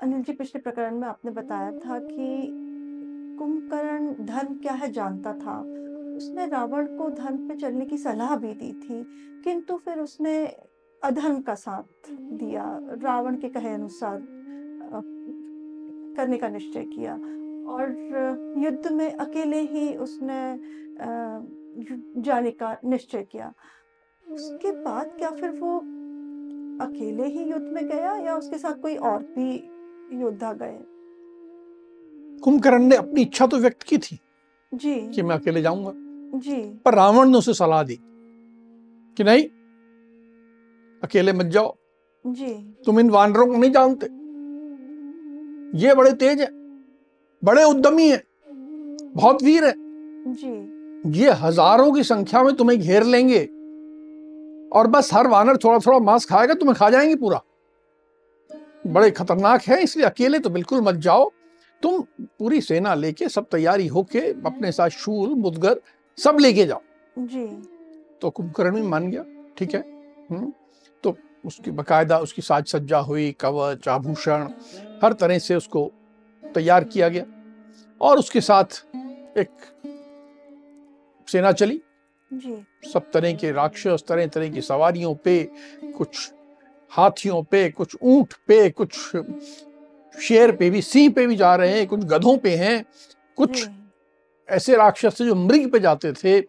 अनिल जी, पिछले प्रकरण में आपने बताया था कि कुंभकर्ण धर्म क्या है जानता था। उसने रावण को धर्म पे चलने की सलाह भी दी थी, किंतु फिर उसने अधर्म का साथ दिया, रावण के कहे अनुसार करने का निश्चय किया। और युद्ध में अकेले ही उसने जाने का निश्चय किया। उसके बाद क्या फिर वो अकेले ही युद्ध में गया या उसके साथ कोई और भी योद्धा गए। कुंभकर्ण ने अपनी इच्छा तो व्यक्त की थी जी। कि मैं अकेले जाऊँगा। जी। पर रावण ने उसे सलाह दी कि नहीं अकेले मत जाओ। जी। तुम इन वानरों को नहीं जानते। ये बड़े तेज है बड़े उद्यमी है बहुत वीर है। जी। ये हज़ारों की संख्या में तुम्हें घेर लेंगे और बस हर वानर थोड़ा थोड़ा मांस खाएगा तुम्हें खा जाएँगे पूरा। बड़े खतरनाक है इसलिए अकेले तो बिल्कुल मत जाओ। तुम पूरी सेना लेके सब तैयारी होके अपने साथ शूल मुदगर सब लेके जाओ। जी। तो कुंभकर्ण भी मान गया ठीक है? हम्म, तो उसकी बकायदा उसकी साज सज्जा हुई कवच आभूषण हर तरह से उसको तैयार किया गया। और उसके साथ एक सेना चली। जी। सब तरह के राक्षस तरह तरह की सवारियों पे कुछ हाथियों पे कुछ ऊँट पे कुछ शेर पे भी सिंह पे भी जा रहे हैं कुछ गधों पे हैं कुछ ऐसे राक्षस जो मृग पे जाते थे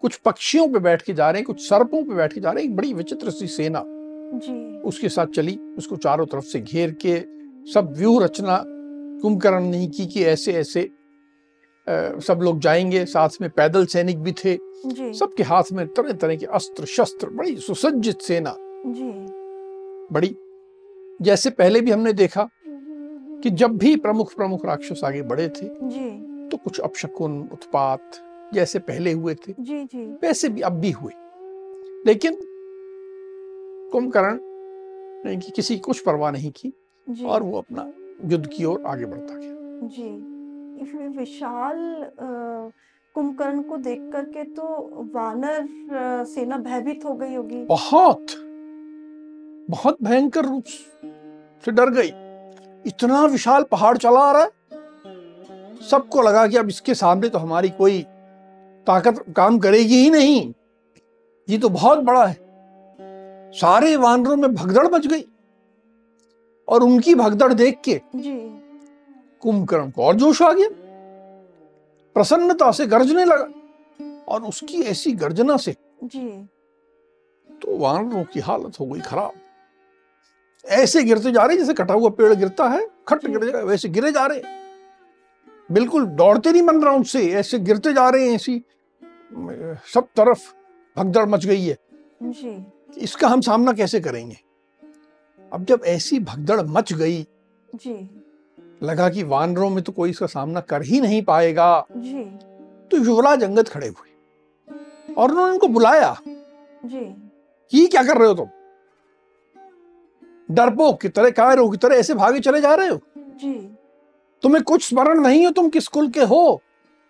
कुछ पक्षियों पे बैठ के जा रहे हैं कुछ सर्पों पे बैठ के जा रहे हैं एक बड़ी विचित्र सी सेना जी। उसके साथ चली उसको चारों तरफ़ से घेर के सब व्यूह रचना कुंभकर्ण नहीं की कि ऐसे ऐसे अ, सब लोग जाएँगे साथ में पैदल सैनिक भी थे सबके हाथ में तरह तरह के अस्त्र शस्त्र बड़ी सुसज्जित सेना। जी। बड़ी। जैसे पहले भी हमने देखा कि जब भी प्रमुख प्रमुख राक्षस आगे बढ़े थे जी। तो कुछ अपशकुन उत्पात जैसे पहले हुए थे जी जी। वैसे भी अब भी हुए। लेकिन कुंभकर्ण ने कि किसी कुछ परवाह नहीं की और वो अपना युद्ध की ओर आगे बढ़ता गया। जी। ये विशाल कुंभकर्ण को देख करके तो वानर सेना भयभीत हो गई होगी। बहुत। बहुत भयंकर रूप से डर गई। इतना विशाल पहाड़ चला आ रहा है। सबको लगा कि अब इसके सामने तो हमारी कोई ताकत काम करेगी ही नहीं। ये तो बहुत बड़ा है। सारे वानरों में भगदड़ मच गई। और उनकी भगदड़ देख के कुंभकर्ण को और जोश आ गया। प्रसन्नता से गर्जने लगा और उसकी ऐसी गर्जना से जी। तो वानरों की हालत हो गई खराब। ऐसे गिरते जा रहे जैसे कटा हुआ पेड़ गिरता है खट गिर जाए वैसे गिरे जा रहे बिल्कुल दौड़ते नहीं मन रहा उनसे ऐसे गिरते जा रहे हैं ऐसी सब तरफ़ भगदड़ मच गई है। जी। इसका हम सामना कैसे करेंगे? अब जब ऐसी भगदड़ मच गई जी। लगा कि वानरों में तो कोई इसका सामना कर ही नहीं पाएगा। जी। तो युवराज अंगद खड़े हुए और उन्होंने उनको बुलाया जी। कि ये क्या कर रहे हो तुम? डरपोक की तरह कायरों की तरह ऐसे भागे चले जा रहे हो? जी। तुम्हें कुछ स्मरण नहीं हो तुम किस कुल के हो?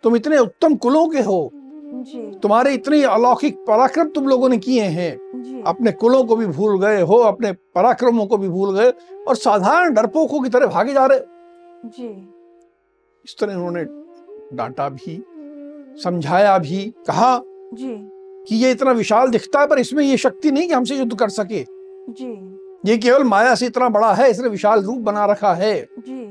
तुम इतने उत्तम कुलों के हो। जी। तुम्हारे इतने अलौकिक पराक्रम तुम लोगों ने किए हैं। अपने कुलों को भी भूल गए हो अपने पराक्रमों को भी भूल गए और साधारण डरपोकों की तरह भागे जा रहे हो। जी। इस तरह उन्होंने डांटा भी समझाया भी कहा जी। कि ये इतना विशाल दिखता है पर इसमें ये शक्ति नहीं कि हमसे युद्ध कर सके। जी। ये केवल माया से इतना बड़ा है इसने विशाल रूप बना रखा है। जी।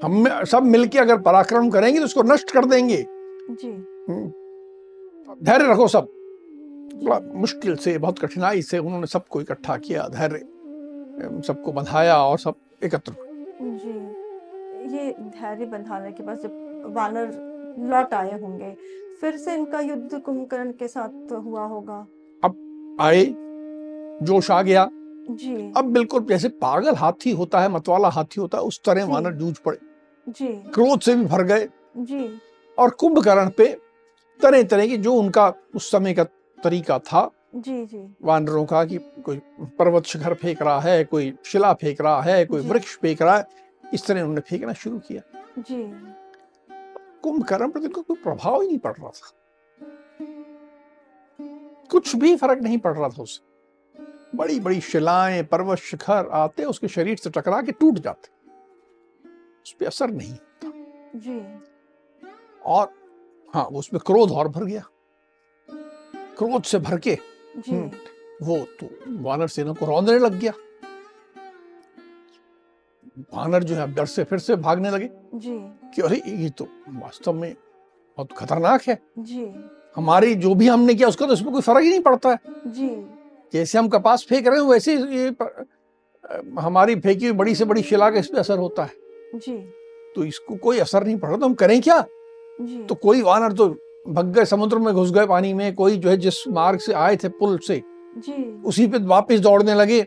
हम सब मिलके अगर पराक्रम करेंगे तो उसको नष्ट कर देंगे। जी। हम्म। धैर्य रखो सब। बड़ा मुश्किल से बहुत कठिनाई से उन्होंने सबको इकट्ठा किया धैर्य सबको बंधाया और सब एकत्र जी। ये धैर्य बंधाने के बाद जब वानर लौट आए होंगे फिर से इनका युद्ध कुंभकर्ण के साथ हुआ होगा? अब आए जोश आ गया। जी। अब बिल्कुल जैसे पागल हाथी होता है मतवाला हाथी होता है उस तरह। वानर जूझ पड़े। जी। क्रोध से भी भर गए। जी। और कुंभकर्ण पे तरह तरह की जो उनका उस समय का तरीका था जी जी। वानरों का कि कोई पर्वत शिखर फेंक रहा है कोई शिला फेंक रहा है कोई वृक्ष फेंक रहा है इस तरह उन्होंने फेंकना शुरू किया। जी। कुंभकर्ण पर इनका कोई प्रभाव ही नहीं पड़ रहा था। कुछ भी फ़र्क नहीं पड़ रहा था उसे। बड़ी बड़ी शिलाएँ पर्वत शिखर आते उसके शरीर से टकरा के टूट जाते उस पर असर नहीं जी। और हाँ उसमें क्रोध और भर गया। क्रोध से भर के जी। हम्म। वो तो वानर सेना को रौंदने लग गया। वानर जो है डर से फिर से भागने लगे। जी। कि अरे ये तो वास्तव में बहुत खतरनाक है। जी। हमारी जो भी हमने किया उसका तो इसमें कोई फ़र्क ही नहीं पड़ता है। जी। जैसे हम कपास फेंक रहे हैं वैसे ही ये हमारी फेंकी हुई बड़ी से बड़ी शिला का इस पे असर होता है। जी। तो इसको कोई असर नहीं पड़ रहा तो हम करें क्या? जी। तो कोई वानर तो भग गए समुद्र में घुस गए पानी में कोई जो है जिस मार्ग से आए थे पुल से जी। उसी पे वापस दौड़ने लगे।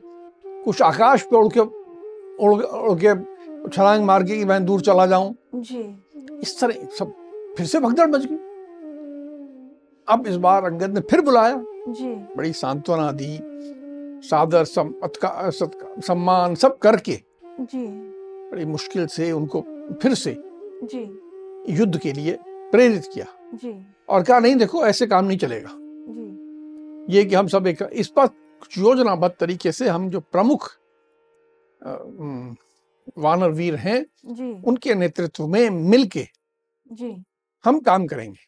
कुछ आकाश पे उड़ के उड़ उड़ के छलांग मार के कि मैं दूर चला जाऊँ। जी। इस तरह सब फिर से भगदड़ मच गई। अब इस बार अंगद ने फिर बुलाया। जी। बड़ी सांत्वना दी सादर सम, अतका- सत्का- सम्मान सब करके जी। बड़ी मुश्किल से उनको फिर से जी। युद्ध के लिए प्रेरित किया। जी। और कहा नहीं देखो ऐसे काम नहीं चलेगा। जी। ये कि हम सब एक इस पर योजनाबद्ध तरीके से हम जो प्रमुख वानर वीर हैं जी। उनके नेतृत्व में मिलके जी। हम काम करेंगे।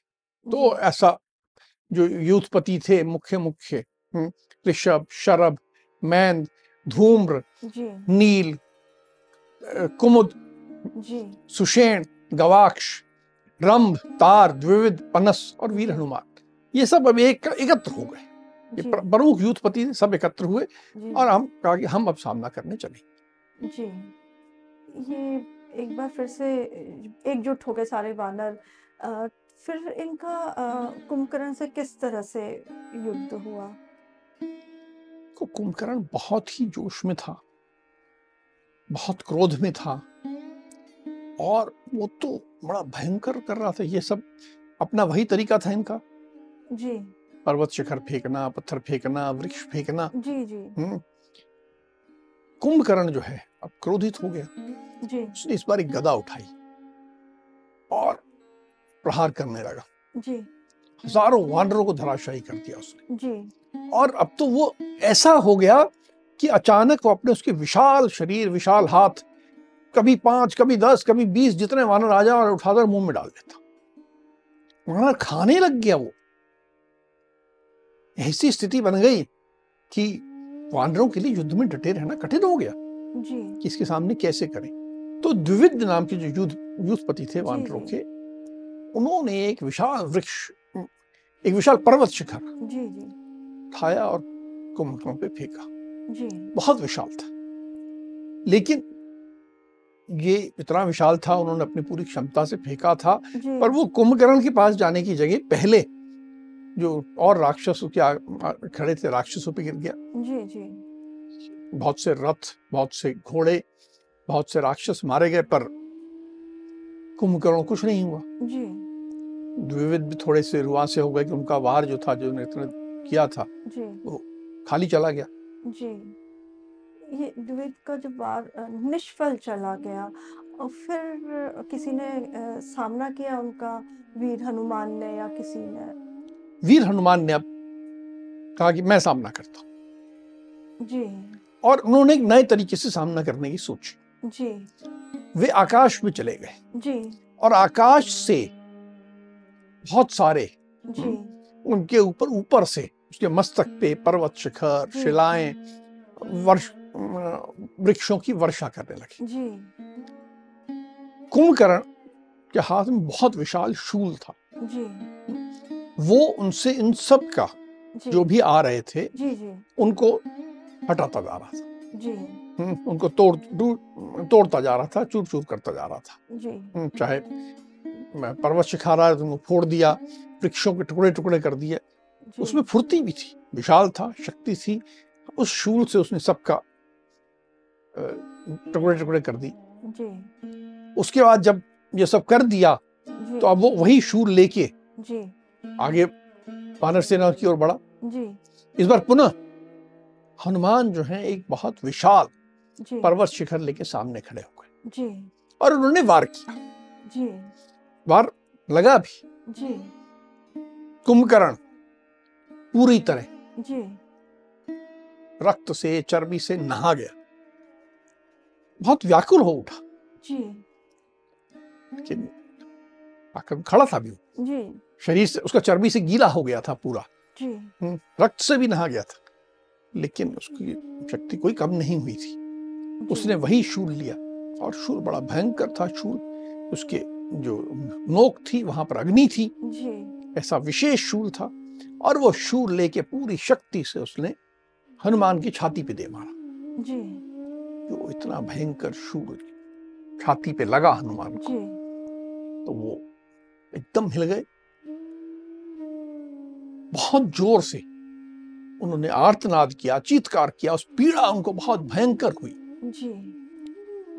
तो ऐसा जो यूथपति थे मुख्य मुख्य हम्म, ऋषभ शरभ मैन धूम्र जी। नील कुमुद जी। सुषेण गवाक्ष रंभ तार द्विविद पनस और वीर हनुमान। ये सब अब एक एकत्र हो गए। ये प्रमुख यूथपति सब एकत्र हुए और हम कहा कि हम अब सामना करने चले। जी। ये एक बार फिर से एकजुट हो गए सारे वानर। फिर इनका कुंभकर्ण से किस तरह से युद्ध हुआ? को कुंभकर्ण बहुत ही जोश में था बहुत क्रोध में था और वो तो बड़ा भयंकर कर रहा था ये सब अपना वही तरीका था इनका। जी। पर्वत शिखर फेंकना पत्थर फेंकना वृक्ष फेंकना जी जी। हम्म। कुंभकर्ण जो है अब क्रोधित हो गया। जी। उसने इस बार एक गदा उठाई और प्रहार करने लगा। जी। हज़ारों वानरों को धराशायी कर दिया उसने। जी। और अब तो वो ऐसा हो गया कि अचानक वो अपने उसके विशाल शरीर विशाल हाथ कभी पाँच कभी दस कभी बीस जितने वानर आ जाए और उठाकर मुँह में डाल देता। वानर खाने लग गया वो। ऐसी स्थिति बन गई कि वानरों के लिए युद्ध में डटे रहना कठिन हो गया। जी। कि इसके सामने कैसे करें? तो द्विविध नाम के जो युद्ध युद्धपति थे वानरों के उन्होंने एक विशाल वृक्ष एक विशाल पर्वत शिखर जी जी। उठाया और कुंभकर्ण पे फेंका। जी। बहुत विशाल था। लेकिन ये इतना विशाल था उन्होंने अपनी पूरी क्षमता से फेंका था। पर वो कुंभकर्ण के पास जाने की जगह पहले जो और राक्षसों के खड़े थे राक्षसों पे गिर गया। जी जी। बहुत से रथ बहुत से घोड़े बहुत से राक्षस मारे गए पर कुंभकर्ण कुछ नहीं हुआ। जी। द्विविद भी थोड़े से रुआ से हो गए कि उनका वार जो था जो नेतृत्व किया था जी। वो खाली चला गया। जी। ये द्विविद का जो वार निष्फल चला गया और फिर किसी ने सामना किया उनका वीर हनुमान ने या किसी ने? वीर हनुमान ने अब कहा कि मैं सामना करता हूँ। जी। और उन्होंने एक नए तरीके से सामना करने की सोची। जी। वे आकाश में चले गए। जी। और आकाश से बहुत सारे जी। उनके ऊपर ऊपर से उसके मस्तक पे पर्वत शिखर। शिलाएँ वर्ष वृक्षों की वर्षा करने लगे। जी। कुंभकर्ण के हाथ में बहुत विशाल शूल था। जी। वो उनसे इन सब का जो भी आ रहे थे जी जी। उनको हटाता जा रहा था। जी। हम्म, उनको तोड़ तोड़ता जा रहा था चूर चूर करता जा रहा था। जी। हम्म, चाहे मैं पर्वत शिखा रहा है तो फोड़ दिया वृक्षों के टुकड़े टुकड़े कर दिए। उसमें फुर्ती भी थी विशाल था शक्ति थी। उस शूल से उसने सबका टुकड़े टुकड़े कर दी। जी। उसके बाद जब ये सब कर दिया तो अब वो वही शूल लेके जी। आगे वानर सेना की ओर बढ़ा। जी। इस बार पुनः हनुमान जो है एक बहुत विशाल जी। पर्वत शिखर लेके सामने खड़े हो गए। जी। और उन्होंने वार किया। जी। वार लगा भी। जी। कुंभकर्ण पूरी तरह। जी। रक्त से चर्बी से नहा गया। बहुत व्याकुल हो उठा। जी। लेकिन खड़ा था भी जी। शरीर से उसका चर्बी से गीला हो गया था पूरा। जी। हम्म, रक्त से भी नहा गया था। लेकिन उसकी शक्ति कोई कम नहीं हुई थी। उसने वही शूल लिया और शूल बड़ा भयंकर था शूल। उसके जो नोक थी वहाँ पर अग्नि थी। ऐसा विशेष शूल था और वो शूल लेके पूरी शक्ति से उसने हनुमान की छाती पे दे मारा। जी। जो इतना भयंकर शूल छाती पे लगा हनुमान को। तो वो एकदम हिल गए। बहुत ज़ोर से उन्होंने आर्तनाद किया चीत्कार किया उस पीड़ा उनको बहुत भयंकर हुई। जी।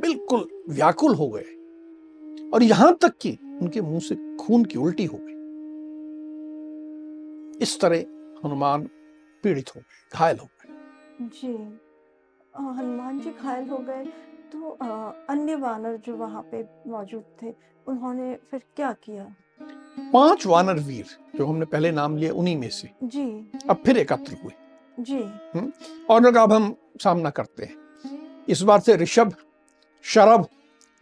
बिल्कुल व्याकुल हो गए। और यहाँ तक कि उनके मुँह से खून की उल्टी हो गई। इस तरह हनुमान पीड़ित हो गए घायल हो गए। जी। हनुमान जी घायल हो गए तो अन्य वानर जो वहाँ पे मौजूद थे उन्होंने फिर क्या किया? पाँच वानर वीर जो हमने पहले नाम लिए उन्हीं में से। जी। अब फिर एकत्र हुए। जी। और अब हम सामना करते हैं इस बार से ऋषभ शरभ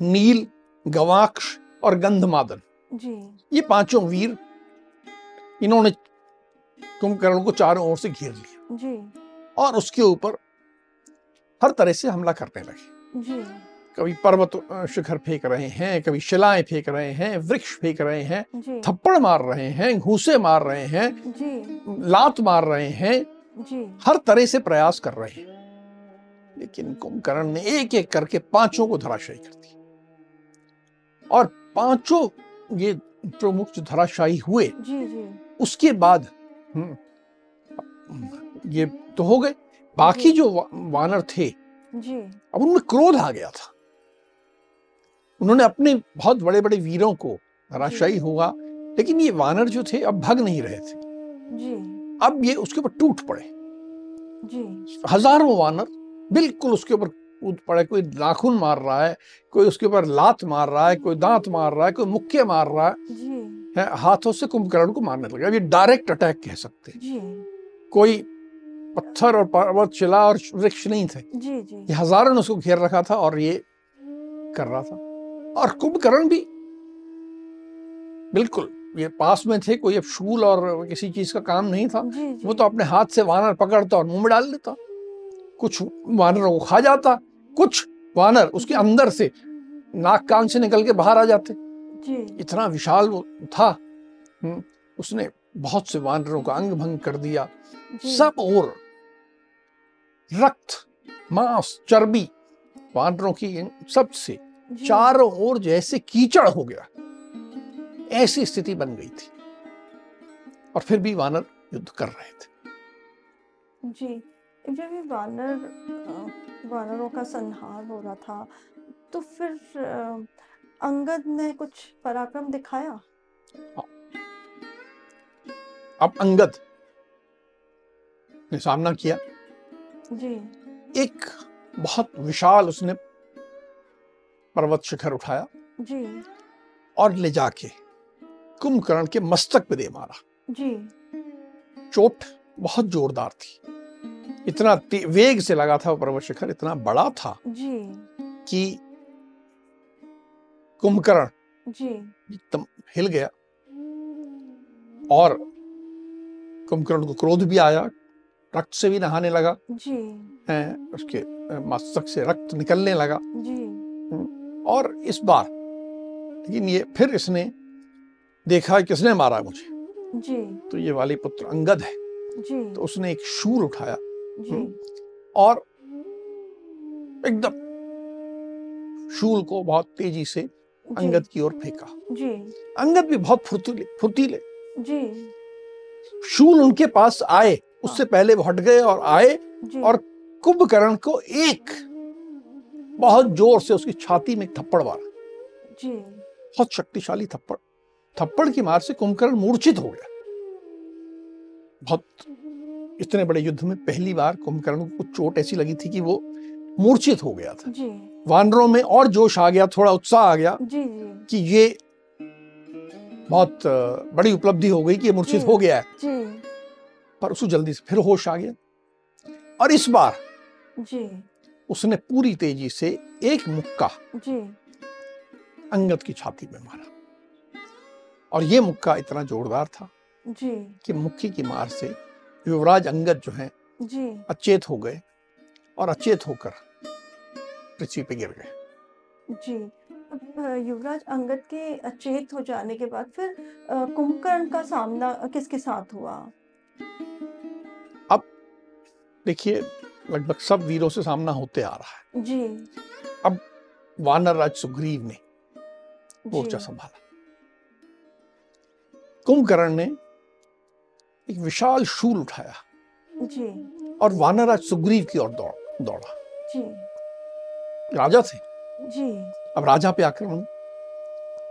नील गवाक्ष और गंधमादन। जी। ये पाँचों वीर इन्होंने कुंभकर्ण को चारों ओर से घेर लिया। जी। और उसके ऊपर हर तरह से हमला करने लगे। जी। कभी पर्वत शिखर फेंक रहे हैं कभी शिलाएँ फेंक रहे हैं वृक्ष फेंक रहे हैं थप्पड़ मार रहे हैं घूसे मार रहे हैं लात मार रहे हैं हर तरह से प्रयास कर रहे हैं। लेकिन कुंभकर्ण ने एक एक करके पाँचों को धराशायी कर दी। और पाँचों ये प्रमुख जो धराशायी हुए जी जी। उसके बाद हम्म, ये तो हो गए। बाकी जो। वानर थे जी। अब उनमें क्रोध आ गया था। उन्होंने अपने बहुत बड़े बड़े वीरों को धराशायी हुआ लेकिन ये वानर जो थे अब भग नहीं रहे थे। जी। अब ये उसके ऊपर टूट पड़े। जी। हज़ारों वानर बिल्कुल उसके ऊपर कूद पड़े कोई नाखून मार रहा है कोई उसके ऊपर लात मार रहा है कोई दांत मार रहा है कोई मुक्के मार रहा है, जी। है हाथों से कुंभकर्ण को मारने लगा। ये डायरेक्ट अटैक कह सकते हैं। जी। कोई पत्थर और पर्वत शिला और वृक्ष नहीं थे। जी जी। ये हज़ारों ने उसको घेर रखा था और ये कर रहा था। और कुंभकर्ण भी। बिल्कुल ये पास में थे कोई अब शूल और किसी चीज़ का काम नहीं था। जी जी। वो तो अपने हाथ से वानर पकड़ता और मुँह में डाल लेता कुछ वानरों को खा जाता कुछ वानर उसके अंदर से नाक कान से निकल के बाहर आ जाते। जी। इतना विशाल वो था। हम्म, उसने बहुत से वानरों का अंग भंग कर दिया। सब और रक्त मांस चर्बी वानरों की इन सबसे चारों ओर जैसे कीचड़ हो गया। ऐसी स्थिति बन गई थी। और फिर भी वानर युद्ध कर रहे थे। जी जब ये वानर वानरों का संहार हो रहा था तो फिर अंगद ने कुछ पराक्रम दिखाया? अब अंगद ने सामना किया। जी। एक बहुत विशाल उसने पर्वत शिखर उठाया जी। और ले जाके कुंभकर्ण के मस्तक पे दे मारा। जी। चोट बहुत जोरदार थी। इतना वेग से लगा था वो पर्वत शिखर इतना बड़ा था जी। कि कुंभकर्ण जी। एकदम हिल गया और कुंभकर्ण को क्रोध भी आया रक्त से भी नहाने लगा। जी। है उसके मस्तक से रक्त निकलने लगा। जी। और इस बार लेकिन ये फिर इसने देखा किसने मारा मुझे। जी। तो ये वाली पुत्र अंगद है। जी। तो उसने एक शूल उठाया। जी। और एकदम शूल को बहुत तेज़ी से अंगद की ओर फेंका। जी। अंगद भी बहुत फुर्तीले फुर्तीले। जी। शूल उनके पास आए। उससे पहले वो हट गए और आए और कुंभकर्ण को एक बहुत ज़ोर से उसकी छाती में थप्पड़ मारा। जी। बहुत शक्तिशाली थप्पड़। थप्पड़ की मार से कुंभकर्ण मूर्छित हो गया। बहुत इतने बड़े युद्ध में पहली बार कुंभकर्ण को चोट ऐसी लगी थी कि वो मूर्छित हो गया था। वानरों में और जोश आ गया थोड़ा उत्साह आ गया जी जी। कि ये बहुत बड़ी उपलब्धि हो गई कि ये मूर्छित हो गया है। जी। पर उसको जल्दी से फिर होश आ गया। और इस बार जी। उसने पूरी तेज़ी से एक मुक्का जी। अंगद की छाती में मारा। और ये मुक्का इतना जोरदार था जी। कि मुक्की की मार से युवराज अंगद जो हैं जी। अचेत हो गए और अचेत होकर पृथ्वी पे गिर गए। जी। युवराज अंगद के अचेत हो जाने के बाद फिर कुंभकर्ण का सामना किसके साथ हुआ? अब देखिए लगभग सब वीरों से सामना होते आ रहा है। जी। अब वानर राज सुग्रीव ने मोर्चा संभाला। कुंभकर्ण ने एक विशाल शूल उठाया जी। और वानरराज सुग्रीव की ओर दौड़ दौड़ा। जी। राजा थे। जी। अब राजा पे आक्रमण।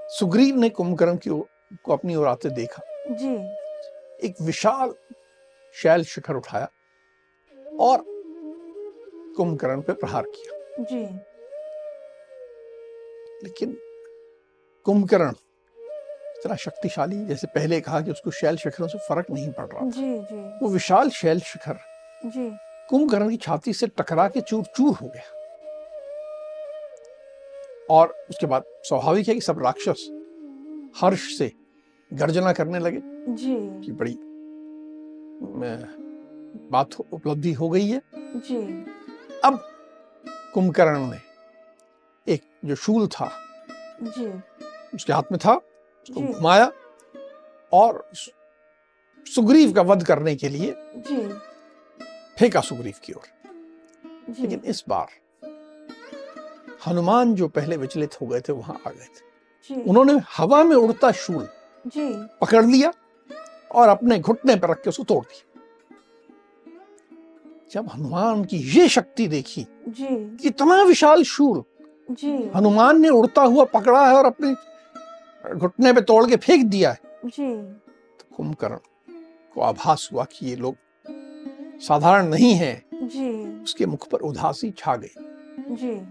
सुग्रीव ने कुंभकर्ण की को अपनी ओर आते देखा। जी। एक विशाल शैल शिखर उठाया और कुंभकर्ण पे प्रहार किया। जी। लेकिन कुंभकर्ण इतना शक्तिशाली जैसे पहले कहा कि उसको शैल शिखरों से फ़र्क नहीं पड़ रहा जी जी। वो विशाल शैल शिखर जी। कुंभकर्ण की छाती से टकरा के चूर चूर हो गया। और उसके बाद स्वाभाविक है कि सब राक्षस हर्ष से गर्जना करने लगे जी। कि बड़ी बात उपलब्धि हो गई है। जी। अब कुंभकर्ण ने एक जो शूल था जी। उसके हाथ में था उसको घुमाया और सुग्रीव का वध करने के लिए जी। फेंका सुग्रीव की ओर। लेकिन इस बार हनुमान जो पहले विचलित हो गए थे वहाँ आ गए थे। उन्होंने हवा में उड़ता शूल जी। पकड़ लिया और अपने घुटने पर रख के उसको तोड़ दिया। जब हनुमान की ये शक्ति देखी जी। कितना विशाल शूर। जी। हनुमान ने उड़ता हुआ पकड़ा है और अपने घुटने पे तोड़ के फेंक दिया है। जी। तो कुंभकर्ण को आभास हुआ कि ये लोग साधारण नहीं है। जी। उसके मुख पर उदासी छा गई। जी।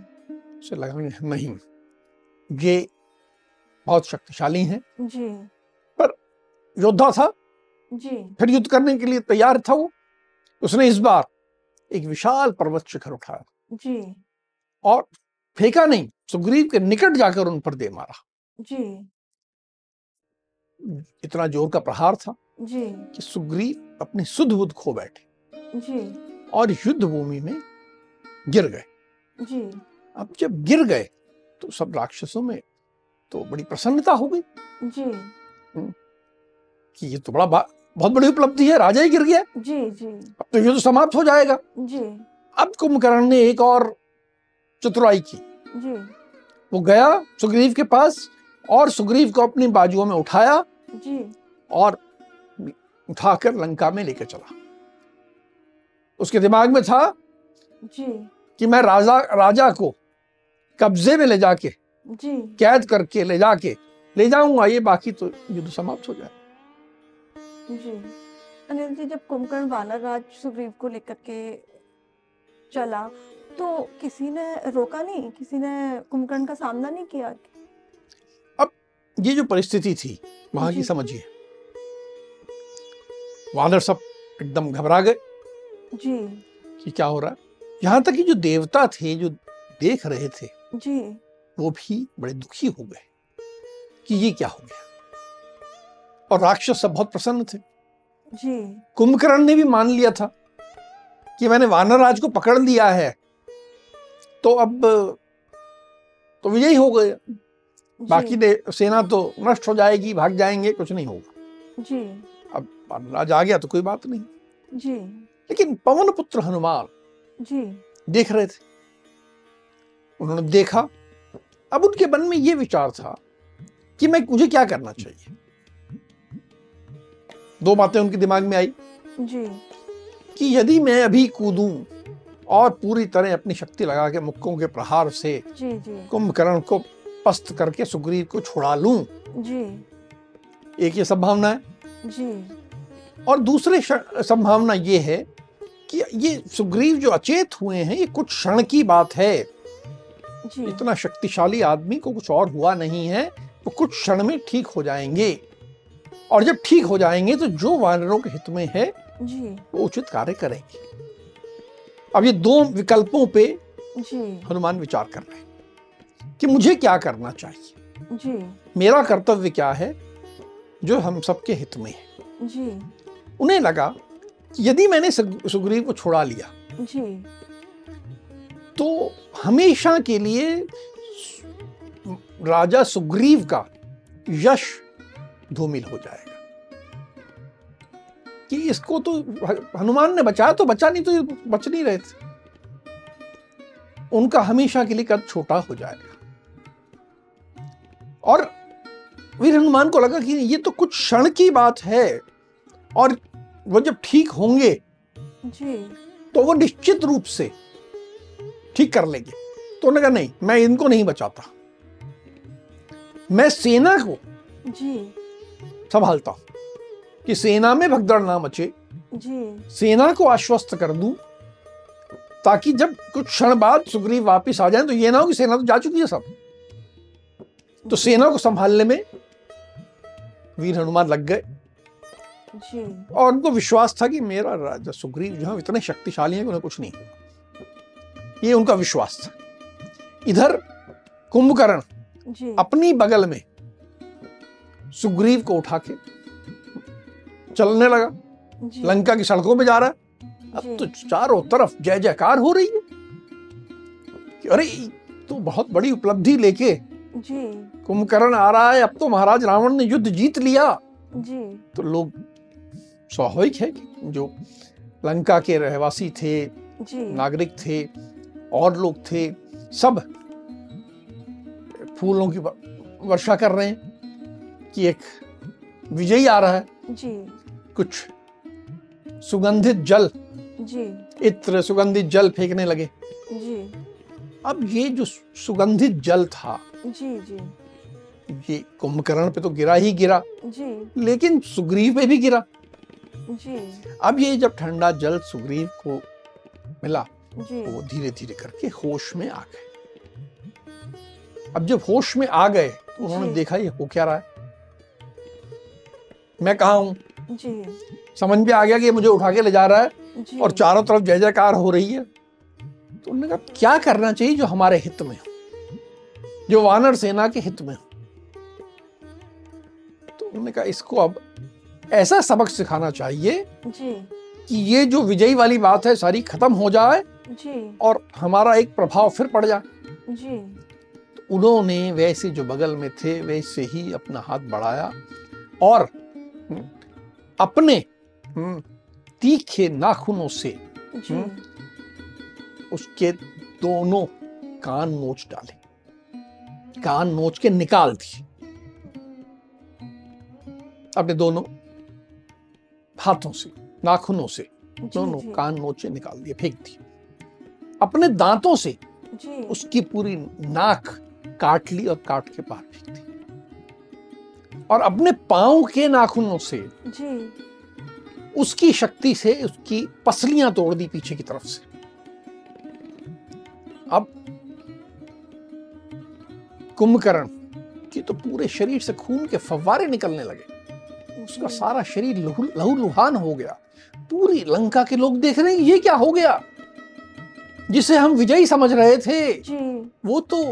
उसे लगा नहीं ये बहुत शक्तिशाली हैं। जी। पर योद्धा था। जी। फिर युद्ध करने के लिए तैयार था वो। उसने इस बार एक विशाल पर्वत शिखर उठाया जी। और फेंका नहीं सुग्रीव के निकट जाकर उन पर दे मारा। जी। इतना ज़ोर का प्रहार था जी। कि सुग्रीव अपनी सुध बुध खो बैठे जी। और युद्ध भूमि में गिर गए। जी। अब जब गिर गए तो सब राक्षसों में तो बड़ी प्रसन्नता हो गई। जी। कि ये तो बड़ा बा- बहुत बड़ी उपलब्धि है राजा ही गिर गया। जी जी। अब तो युद्ध समाप्त हो जाएगा। जी। अब कुंभकर्ण ने एक और चतुराई की। जी। वो गया सुग्रीव के पास और सुग्रीव को अपनी बाजुओं में उठाया जी। और उठाकर लंका में लेकर चला। उसके दिमाग में था जी। कि मैं राजा राजा को कब्जे में ले जाके जी। कैद करके ले जाके ले जाऊँगा ये बाकी तो युद्ध समाप्त हो जाए जी। अनिल जी जब कुंभकर्ण वानर राज सुग्रीव को लेकर के चला तो किसी ने रोका नहीं? किसी ने कुंभकर्ण का सामना नहीं किया? अब ये जो परिस्थिति थी वहाँ की समझिए। वानर सब एकदम घबरा गए। जी। कि क्या हो रहा? है यहाँ तक कि जो देवता थे जो देख रहे थे जी। वो भी बड़े दुखी हो गए। कि ये क्या हो गया? और राक्षस सब बहुत प्रसन्न थे। जी। कुंभकर्ण ने भी मान लिया था कि मैंने वानर राज को पकड़ लिया है। तो अब तो विजयी हो गए बाकी सेना तो नष्ट हो जाएगी भाग जाएँगे कुछ नहीं होगा। जी। अब वानर राज आ गया तो कोई बात नहीं। जी। लेकिन पवन पुत्र हनुमान जी। देख रहे थे। उन्होंने देखा। अब उनके मन में ये विचार था कि मैं मुझे क्या करना चाहिए? दो बातें उनके दिमाग में आई। जी। कि यदि मैं अभी कूदूं और पूरी तरह अपनी शक्ति लगा के मुक्कों के प्रहार से कुंभकर्ण को पस्त करके सुग्रीव को छुड़ा लूँ जी। एक ये संभावना है। जी। और दूसरी संभावना ये है कि ये सुग्रीव जो अचेत हुए हैं ये कुछ क्षण की बात है। जी। इतना शक्तिशाली आदमी को कुछ और हुआ नहीं है वो कुछ क्षण में ठीक हो जाएँगे। और जब ठीक हो जाएँगे तो जो वानरों के हित में है जी। वो उचित कार्य करेंगे। अब ये दो विकल्पों पे जी। हनुमान विचार कर रहे हैं कि मुझे क्या करना चाहिए। जी। मेरा कर्तव्य क्या है जो हम सबके हित में है। जी। उन्हें लगा कि यदि मैंने सुग्रीव को छोड़ा लिया जी। तो हमेशा के लिए राजा सुग्रीव का यश धूमिल हो जाएगा। कि इसको तो हनुमान ने बचाया तो बचा नहीं तो बच नहीं रहे थे। उनका हमेशा के लिए कद छोटा हो जाएगा। और वीर हनुमान को लगा कि ये तो कुछ क्षण की बात है और वो जब ठीक होंगे जी। तो वो निश्चित रूप से ठीक कर लेंगे। तो उन्होंने कहा नहीं मैं इनको नहीं बचाता। मैं सेना को जी। संभालता हूँ। कि सेना में भगदड़ ना मचे। जी। सेना को आश्वस्त कर दूँ ताकि जब कुछ क्षण बाद सुग्रीव वापस आ जाए तो ये ना हो कि सेना तो जा चुकी है सब। तो सेना को संभालने में वीर हनुमान लग गए। जी। और उनको विश्वास था कि मेरा राजा सुग्रीव जो है इतने शक्तिशाली है कि उन्हें कुछ नहीं होगा। ये उनका विश्वास था। इधर कुंभकर्ण अपनी बगल में सुग्रीव को उठा के चलने लगा। लंका की सड़कों पे जा रहा है। अब तो चारों तरफ़ जय जयकार हो रही है। कि अरे तो बहुत बड़ी उपलब्धि लेके कुंभकर्ण आ रहा है। अब तो महाराज रावण ने युद्ध जीत लिया। जी। तो लोग स्वाभाविक है कि जो लंका के रहवासी थे जी। नागरिक थे और लोग थे सब फूलों की वर्षा कर रहे हैं। कि एक विजयी आ रहा है। जी। कुछ सुगंधित जल। जी। इत्र सुगंधित जल फेंकने लगे। जी। अब ये जो सुगंधित जल था जी जी। ये कुंभकर्ण पे तो गिरा ही गिरा। जी। लेकिन सुग्रीव पे भी गिरा। जी। अब ये जब ठंडा जल सुग्रीव को मिला जी। वो धीरे धीरे करके होश में आ गए। अब जब होश में आ गए तो उन्होंने देखा ये हो क्या रहा है। मैं कहा हूँ? समझ में आ गया कि मुझे उठा के ले जा रहा है और चारों तरफ़ जय जयकार हो रही है। तो उन्होंने कहा क्या करना चाहिए जो हमारे हित में हो? जो वानर सेना के हित में हो? तो उन्होंने कहा इसको अब ऐसा सबक सिखाना चाहिए जी। कि ये जो विजयी वाली बात है सारी खत्म हो जाए जी। और हमारा एक प्रभाव फिर पड़ जाए। जी। तो उन्होंने वैसे जो बगल में थे वैसे ही अपना हाथ बढ़ाया और अपने हम्म, तीखे नाखूनों से उसके दोनों कान नोच डाले। कान नोच के निकाल दिए। अपने दोनों हाथों से नाखूनों से दोनों कान नोचे निकाल दिए फेंक दिए। अपने दांतों से जी। उसकी पूरी नाक काट ली और काट के बाहर फेंक दी। और अपने पाँव के नाखूनों से जी। उसकी शक्ति से उसकी पसलियाँ तोड़ दी पीछे की तरफ़ से। अब कुंभकर्ण की तो पूरे शरीर से खून के फव्वारे निकलने लगे। उसका सारा शरीर लहू लहू लुहान हो गया। पूरी लंका के लोग देख रहे हैं ये क्या हो गया? जिसे हम विजयी समझ रहे थे जी। वो तो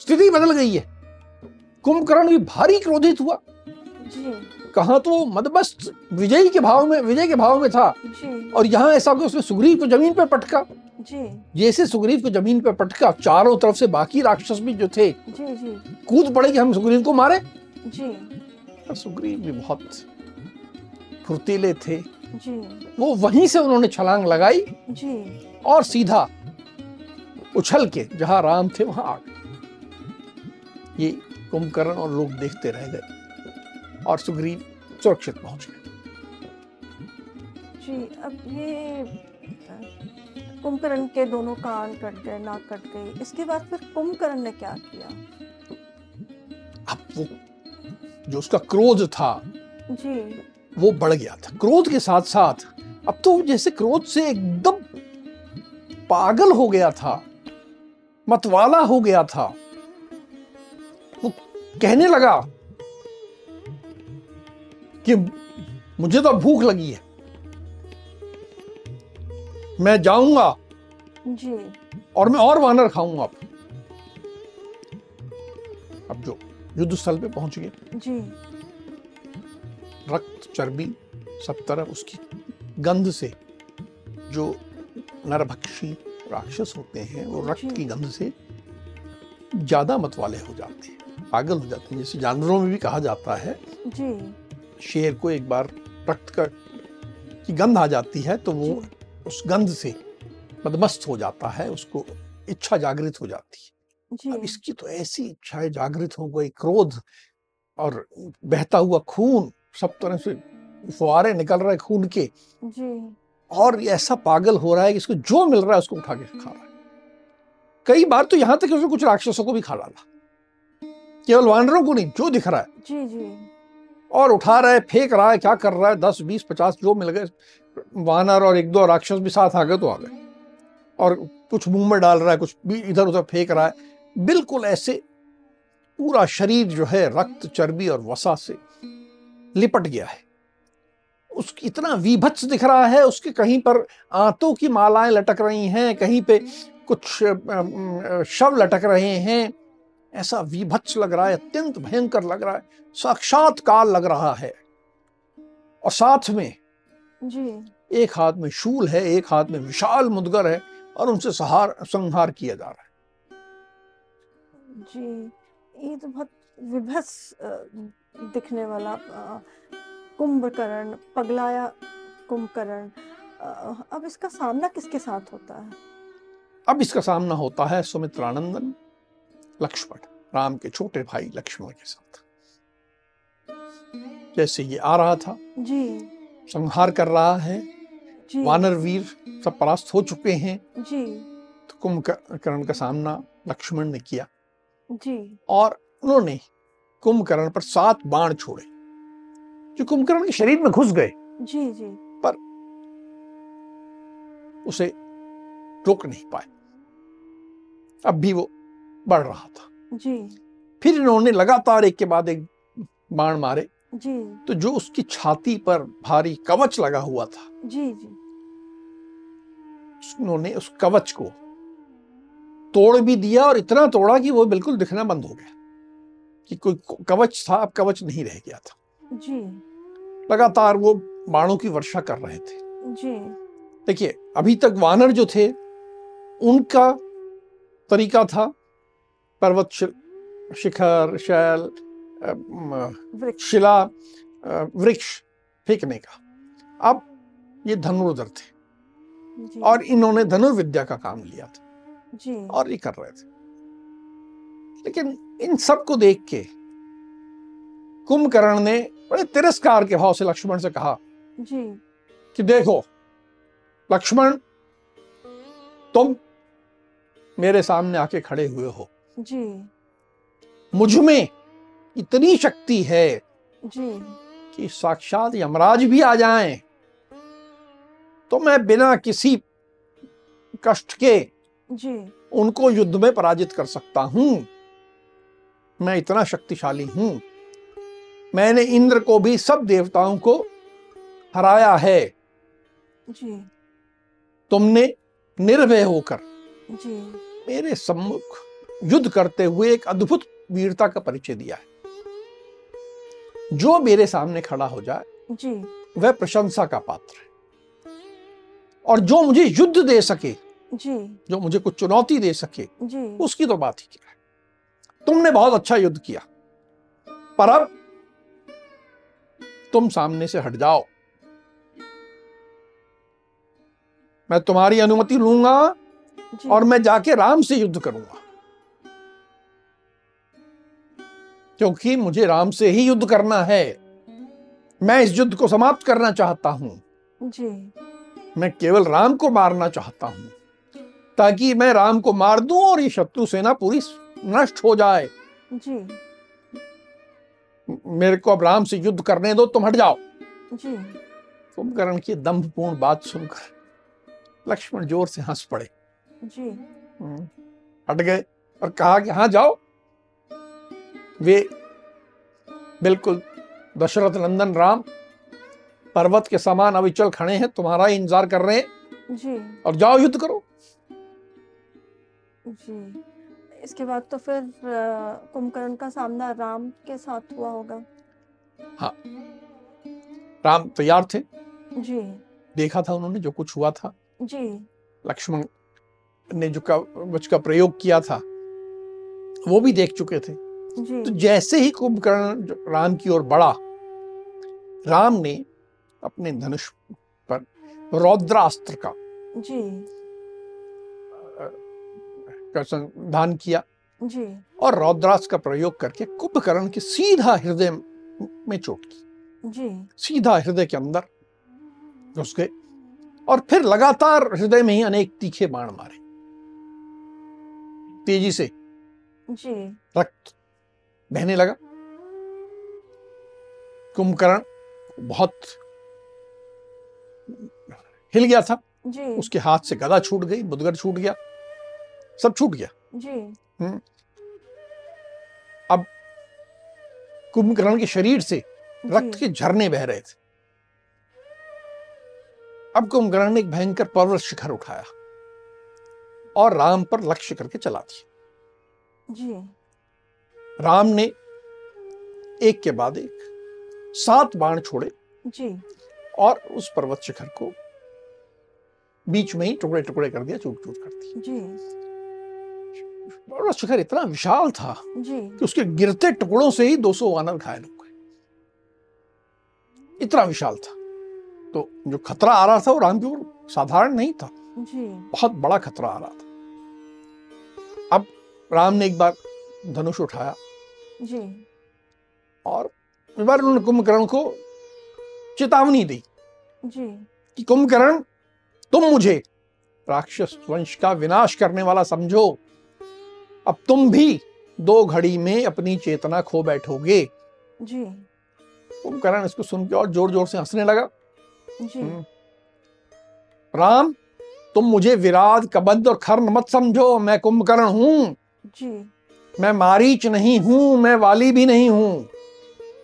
स्थिति बदल गई है। कुंभकर्ण भी भारी क्रोधित हुआ। जी। कहा तो मदमस्त विजयी के भाव में विजय के भाव में था। जी। और यहाँ ऐसा हो गया उसने सुग्रीव को ज़मीन पर पटका। जैसे सुग्रीव को ज़मीन पर पटका चारों तरफ़ से बाकी राक्षस भी जो थे जी जी। कूद पड़े कि हम सुग्रीव को मारे। जी। सुग्रीव भी बहुत फुर्तीले थे। जी। वो वहीं से उन्होंने छलांग लगाई जी। और सीधा उछल के जहाँ राम थे वहाँ आ गए। ये कुंभकर्ण और लोग देखते रह गए और सुग्रीव सुरक्षित पहुँच गए। जी अब ये कुंभकर्ण के दोनों कान कट गए नाक कट गई इसके बाद फिर कुंभकर्ण ने क्या किया? अब वो जो उसका क्रोध था जी। वो बढ़ गया था। क्रोध के साथ साथ अब तो जैसे क्रोध से एकदम पागल हो गया था मतवाला हो गया था कहने लगा कि मुझे तो भूख लगी है। मैं जाऊँगा जी। और मैं और वानर खाऊँगा अब। अब जो युद्ध स्थल पे पहुँच गए। जी। रक्त चर्बी सब तरफ़ उसकी गंध से जो नरभक्षी राक्षस होते हैं वो रक्त की गंध से ज़्यादा मतवाले हो जाते हैं। पागल हो जाते हैं जैसे जानवरों में भी कहा जाता है। जी। शेर को एक बार रक्त का की गंध आ जाती है तो वो उस गंध से मदमस्त हो जाता है उसको इच्छा जागृत हो जाती है। जी। अब इसकी तो ऐसी इच्छाएँ जागृत हो गई क्रोध और बहता हुआ खून सब तरह से फुहारे निकल रहे खून के। जी। और ऐसा पागल हो रहा है कि इसको जो मिल रहा है उसको उठा के खा रहा है। कई बार तो यहाँ तक उसने कुछ राक्षसों को भी खा डाला। केवल वानरों को नहीं जो दिख रहा है। जी जी। और उठा रहा है फेंक रहा है क्या कर रहा है दस बीस पचास जो मिल गए वानर और एक दो राक्षस भी साथ आ गए तो आ गए। और कुछ मुँह में डाल रहा है कुछ भी इधर उधर फेंक रहा है। बिल्कुल ऐसे पूरा शरीर जो है रक्त चर्बी और वसा से लिपट गया है। उस इतना विभत्स दिख रहा है उसके कहीं पर आंतों की मालाएँ लटक रही हैं कहीं पे कुछ शव लटक रहे हैं। ऐसा विभत्स लग रहा है अत्यंत भयंकर लग रहा है साक्षात काल लग रहा है। और साथ में जी। एक हाथ में शूल है एक हाथ में विशाल मुदगर है और उनसे सहार संहार किया जा रहा है। जी ये तो बहुत विभत्स दिखने वाला कुंभकर्ण पगलाया कुंभकर्ण अब इसका सामना किसके साथ होता है? अब इसका सामना होता है सुमित्रानंदन। लक्ष्मण राम के छोटे भाई लक्ष्मण के साथ। जैसे ये आ रहा था जी। संहार कर रहा है जी। वानर वीर सब परास्त हो चुके हैं। जी। तो कुंभकर्ण का सामना लक्ष्मण ने किया। जी। और उन्होंने कुंभकर्ण पर सात बाण छोड़े जो कुंभकर्ण के शरीर में घुस गए। जी जी। पर उसे रोक नहीं पाए। अब भी वो बढ़ रहा था। जी। फिर इन्होंने लगातार एक के बाद एक बाण मारे। जी। तो जो उसकी छाती पर भारी कवच लगा हुआ था जी जी। उन्होंने उस कवच को तोड़ भी दिया और इतना तोड़ा कि वो बिल्कुल दिखना बंद हो गया कि कोई कवच था अब कवच नहीं रह गया था। जी। लगातार वो बाणों की वर्षा कर रहे थे। जी। देखिए अभी तक वानर जो थे उनका तरीका था पर्वत शिखर शैल शिला वृक्ष फेंकने का। अब ये धनुर्धर थे। और इन्होंने धनुर्विद्या का काम लिया था। जी। और ये कर रहे थे। लेकिन इन सबको देख के कुंभकर्ण ने बड़े तिरस्कार के भाव से लक्ष्मण से कहा जी। कि देखो लक्ष्मण तुम मेरे सामने आके खड़े हुए हो। जी। मुझमें इतनी शक्ति है जी। कि साक्षात यमराज भी आ जाएँ। तो मैं बिना किसी कष्ट के जी। उनको युद्ध में पराजित कर सकता हूँ। मैं इतना शक्तिशाली हूँ। मैंने इंद्र को भी सब देवताओं को हराया है। जी। तुमने निर्भय होकर जी। मेरे सम्मुख युद्ध करते हुए एक अद्भुत वीरता का परिचय दिया है। जो मेरे सामने खड़ा हो जाए जी। वह प्रशंसा का पात्र है। और जो मुझे युद्ध दे सके जी। जो मुझे कुछ चुनौती दे सके जी। उसकी तो बात ही क्या है? तुमने बहुत अच्छा युद्ध किया। पर अब तुम सामने से हट जाओ। मैं तुम्हारी अनुमति लूँगा और मैं जाके राम से युद्ध करूँगा। क्योंकि मुझे राम से ही युद्ध करना है। मैं इस युद्ध को समाप्त करना चाहता हूँ। जी। मैं केवल राम को मारना चाहता हूँ ताकि मैं राम को मार दूँ और ये शत्रु सेना पूरी नष्ट हो जाए। जी। मेरे को अब राम से युद्ध करने दो तुम हट जाओ। जी। कुंभकर्ण की दंभपूर्ण बात सुनकर लक्ष्मण ज़ोर से हंस पड़े। जी। हम्म, हट गए और कहा कि हाँ जाओ। वे बिल्कुल दशरथ नंदन राम पर्वत के समान अविचल खड़े हैं तुम्हारा ही इंतज़ार कर रहे हैं। जी। और जाओ युद्ध करो। जी। इसके बाद तो फिर कुंभकर्ण का सामना राम के साथ हुआ होगा। हाँ। राम तैयार थे। जी। देखा था उन्होंने जो कुछ हुआ था। जी। लक्ष्मण ने जो कवच का प्रयोग किया था वो भी देख चुके थे। तो जैसे ही कुंभकर्ण राम की ओर बढ़ा राम ने अपने धनुष पर रौद्रास्त्र का जी। का संधान किया जी। और रौद्रास्त्र का प्रयोग करके कुंभकर्ण के सीधा हृदय में चोट की। जी। सीधा हृदय के अंदर घुस गए और फिर लगातार हृदय में ही अनेक तीखे बाण मारे। तेज़ी से जी। रक्त बहने लगा। कुंभकर्ण बहुत हिल गया था। जी। उसके हाथ से गदा छूट गई मुदगर छूट गया सब छूट गया। जी। अब कुंभकर्ण के शरीर से रक्त के झरने बह रहे थे। अब कुंभकर्ण ने एक भयंकर पर्वत शिखर उठाया और राम पर लक्ष्य करके चला दिया। जी। राम ने एक के बाद एक सात बाण छोड़े जी। और उस पर्वत शिखर को बीच में ही टुकड़े टुकड़े कर दिया चूर चूर कर दिया जी। पर्वत शिखर इतना विशाल था जी। कि उसके गिरते टुकड़ों से ही 200 वानर घायल हो गए। इतना विशाल था। तो जो खतरा आ रहा था वो राम की ओर साधारण नहीं था। जी। बहुत बड़ा खतरा आ रहा था। अब राम ने एक बार धनुष उठाया। जी। और इस बार उन्होंने कुंभकर्ण को चेतावनी दी जी। कि कुंभकर्ण तुम मुझे राक्षस वंश का विनाश करने वाला समझो। अब तुम भी दो घड़ी में अपनी चेतना खो बैठोगे। जी। कुंभकर्ण इसको सुन के और ज़ोर ज़ोर से हंसने लगा। जी। हम्म। राम तुम मुझे विराट कबंध और खर्न मत समझो। मैं कुंभकर्ण हूँ। जी। मैं मारीच नहीं हूँ मैं वाली भी नहीं हूँ।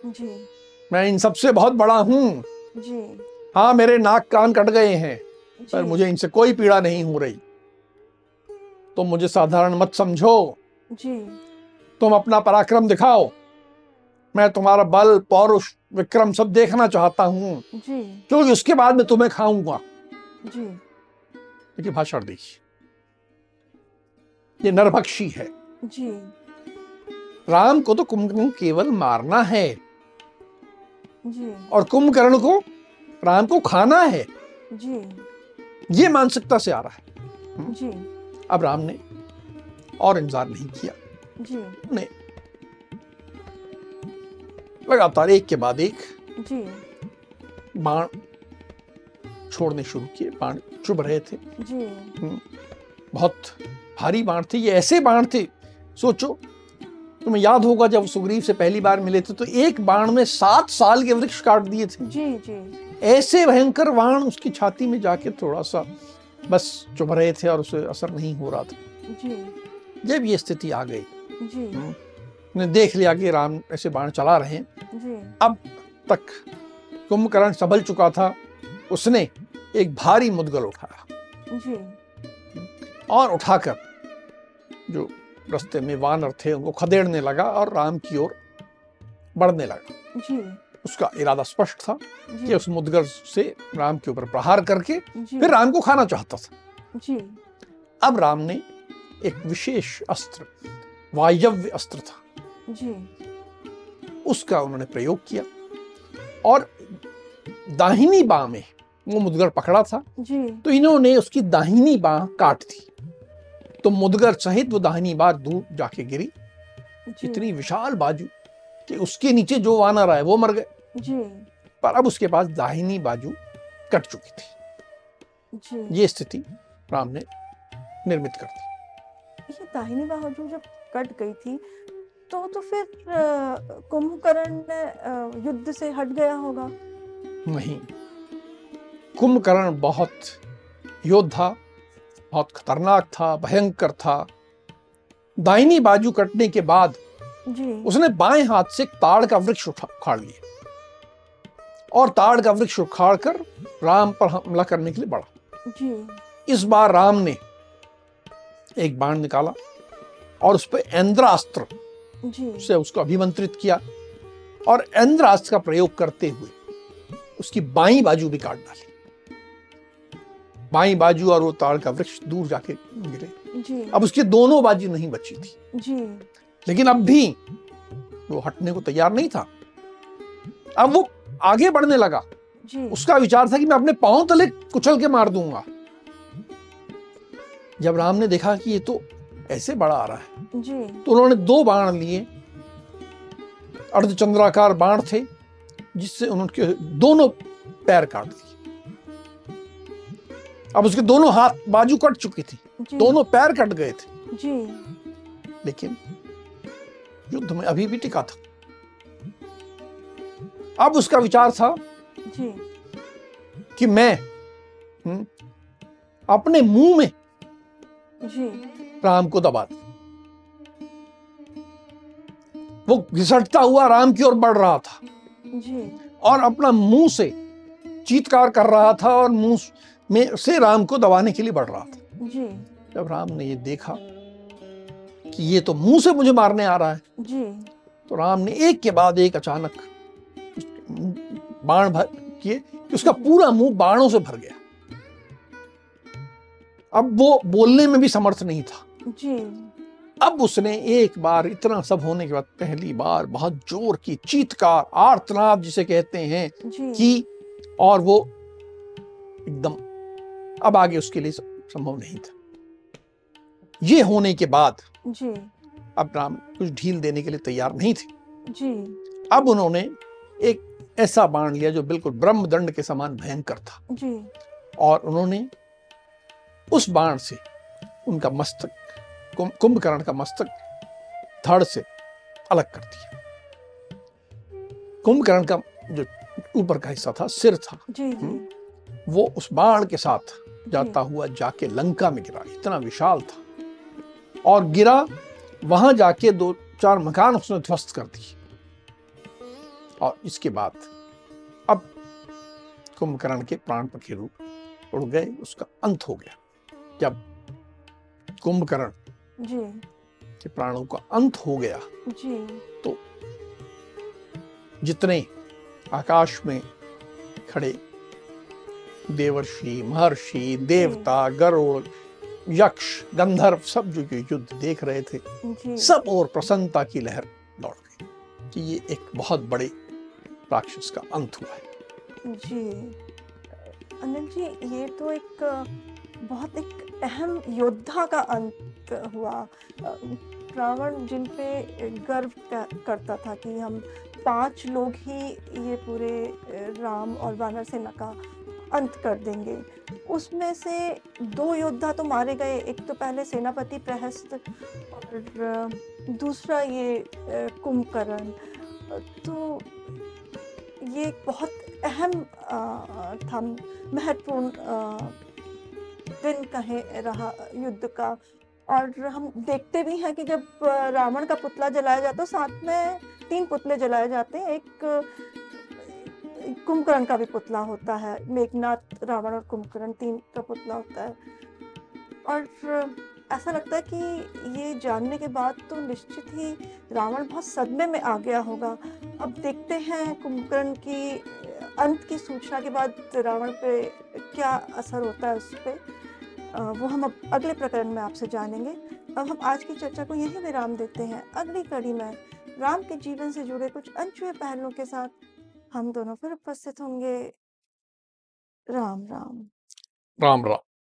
जी। मैं इन सबसे बहुत बड़ा हूँ। जी। हाँ मेरे नाक कान कट गए हैं पर मुझे इनसे कोई पीड़ा नहीं हो रही। तुम मुझे साधारण मत समझो। जी। तुम अपना पराक्रम दिखाओ। मैं तुम्हारा बल पौरुष विक्रम सब देखना चाहता हूँ। क्योंकि उसके बाद मैं तुम्हें खाऊँगा। जी। भाषण देखिए ये नरभक्षी है। जी। राम को तो कुंभकर्ण केवल मारना है। जी। और कुंभकर्ण को राम को खाना है। जी। ये मानसिकता से आ रहा है। जी। अब राम ने और इंतज़ार नहीं किया। जी। ने लगातार एक के बाद एक जी। बाण छोड़ने शुरू किए। बाण चुभ रहे थे। जी। बहुत भारी बाण थे। ये ऐसे बाण थे सोचो तुम्हें याद होगा जब सुग्रीव से पहली बार मिले थे तो एक बाण में सात साल के वृक्ष काट दिए थे। जी जी। ऐसे भयंकर बाण उसकी छाती में जाके थोड़ा सा बस चुभ रहे थे और उसे असर नहीं हो रहा था। जी। जब ये स्थिति आ गई जी। ने देख लिया कि राम ऐसे बाण चला रहे हैं। जी। अब तक कुंभकर्ण संभल चुका था उसने एक भारी मुदगल उठाया। जी। और उठाकर जो रास्ते में वानर थे उनको खदेड़ने लगा और राम की ओर बढ़ने लगा। जी। उसका इरादा स्पष्ट था कि उस मुदगर से राम के ऊपर प्रहार करके फिर राम को खाना चाहता था। जी। अब राम ने एक विशेष अस्त्र वायव्य अस्त्र था। जी। उसका उन्होंने प्रयोग किया और दाहिनी बाह में वो मुदगर पकड़ा था। जी। तो इन्होंने उसकी दाहिनी बाह काट दी। तो मुदगर सहित वो दाहिनी बाह दूर जाके गिरी। इतनी विशाल बाजू कि उसके नीचे जो वानर आए वो मर गए। जी। पर अब उसके पास दाहिनी बाजू कट चुकी थी। जी। ये स्थिति राम ने निर्मित कर दी। ये दाहिनी बाजू जब कट गई थी तो तो फिर कुंभकर्ण युद्ध से हट गया होगा। नहीं। कुंभकर्ण बहुत योद्धा बहुत खतरनाक था भयंकर था। दाहिनी बाजू कटने के बाद जी। उसने बाएँ हाथ से ताड़ का वृक्ष उठा उखाड़ लिया। और ताड़ का वृक्ष उखाड़ कर राम पर हमला करने के लिए बढ़ा। जी। इस बार राम ने एक बाण निकाला और उस पर इंद्रास्त्र से उसको अभिमंत्रित किया और इंद्रास्त्र का प्रयोग करते हुए उसकी बाई बाजू भी काट डाली। बाई बाजू और वो ताड़ का वृक्ष दूर जाके गिरे। जी। अब उसकी दोनों बाजू नहीं बची थी। जी। लेकिन अब भी वो हटने को तैयार नहीं था। अब वो आगे बढ़ने लगा। जी। उसका विचार था कि मैं अपने पाँव तले कुचल के मार दूँगा। जब राम ने देखा कि ये तो ऐसे बड़ा आ रहा है जी। तो उन्होंने दो बाण लिए। अर्धचंद्राकार बाण थे जिससे उन्होंने दोनों पैर काट दिए। अब उसके दोनों हाथ बाजू कट चुकी थी। दोनों पैर कट गए थे। जी। लेकिन युद्ध में अभी भी टिका था। अब उसका विचार था जी। कि मैं हम्म, अपने मुँह में जी। राम को दबा दूँ। वो घिसटता हुआ राम की ओर बढ़ रहा था। जी। और अपना मुँह से चीतकार कर रहा था और मुँह में से राम को दबाने के लिए बढ़ रहा था। जी। जब राम ने ये देखा कि ये तो मुँह से मुझे मारने आ रहा है जी। तो राम ने एक के बाद एक अचानक बाण भर किए कि उसका पूरा मुँह बाणों से भर गया। अब वो बोलने में भी समर्थ नहीं था। जी। अब उसने एक बार इतना सब होने के बाद पहली बार बहुत ज़ोर की चीतकार आर्तनाद जिसे कहते हैं जी। की और वो एकदम अब आगे उसके लिए संभव नहीं था। ये होने के बाद जी। अब राम कुछ ढील देने के लिए तैयार नहीं थे। जी। अब उन्होंने एक ऐसा बाण लिया जो बिल्कुल ब्रह्मदंड के समान भयंकर था। जी। और उन्होंने उस बाण से उनका मस्तक कुंभकर्ण का मस्तक धड़ से अलग कर दिया। कुंभकर्ण का जो ऊपर का हिस्सा था सिर था जी जी। वो उस बाण के साथ जाता हुआ जाके लंका में गिरा। इतना विशाल था। और गिरा वहाँ जाके दो चार मकान उसने ध्वस्त कर दिए। और इसके बाद अब कुंभकर्ण के प्राण रूप उड़ गए उसका अंत हो गया। जब कुंभकर्ण के प्राणों का अंत हो गया जी। तो जितने आकाश में खड़े देवर्षि महर्षि देवता गरुड़ यक्ष गंधर्व सब जो ये युद्ध देख रहे थे सब और प्रसन्नता की लहर दौड़ गई कि ये एक बहुत बड़े राक्षस का अंत हुआ है। जी। अनिल जी ये तो एक बहुत एक अहम योद्धा का अंत हुआ। रावण जिन पे गर्व करता था कि हम पाँच लोग ही ये पूरे राम और वानर सेना का अंत कर देंगे। उसमें से दो योद्धा तो मारे गए, एक तो पहले सेनापति प्रहस्त और दूसरा ये कुंभकर्ण। तो ये बहुत अहम था, महत्वपूर्ण दिन कहे रहा युद्ध का। और हम देखते भी हैं कि जब रावण का पुतला जलाया जाता है, साथ में तीन पुतले जलाए जाते हैं। एक कुंभकर्ण का भी पुतला होता है, मेघनाथ, रावण और कुंभकर्ण तीन का पुतला होता है। और ऐसा लगता है कि ये जानने के बाद तो निश्चित ही रावण बहुत सदमे में आ गया होगा। अब देखते हैं कुंभकर्ण की अंत की सूचना के बाद रावण पे क्या असर होता है उस पर वो हम अब अगले प्रकरण में आपसे जानेंगे। अब हम आज की चर्चा को यहीं विराम देते हैं। अगली कड़ी में राम के जीवन से जुड़े कुछ अनछुए पहलुओं के साथ हम दोनों फिर उपस्थित होंगे। राम राम। राम राम।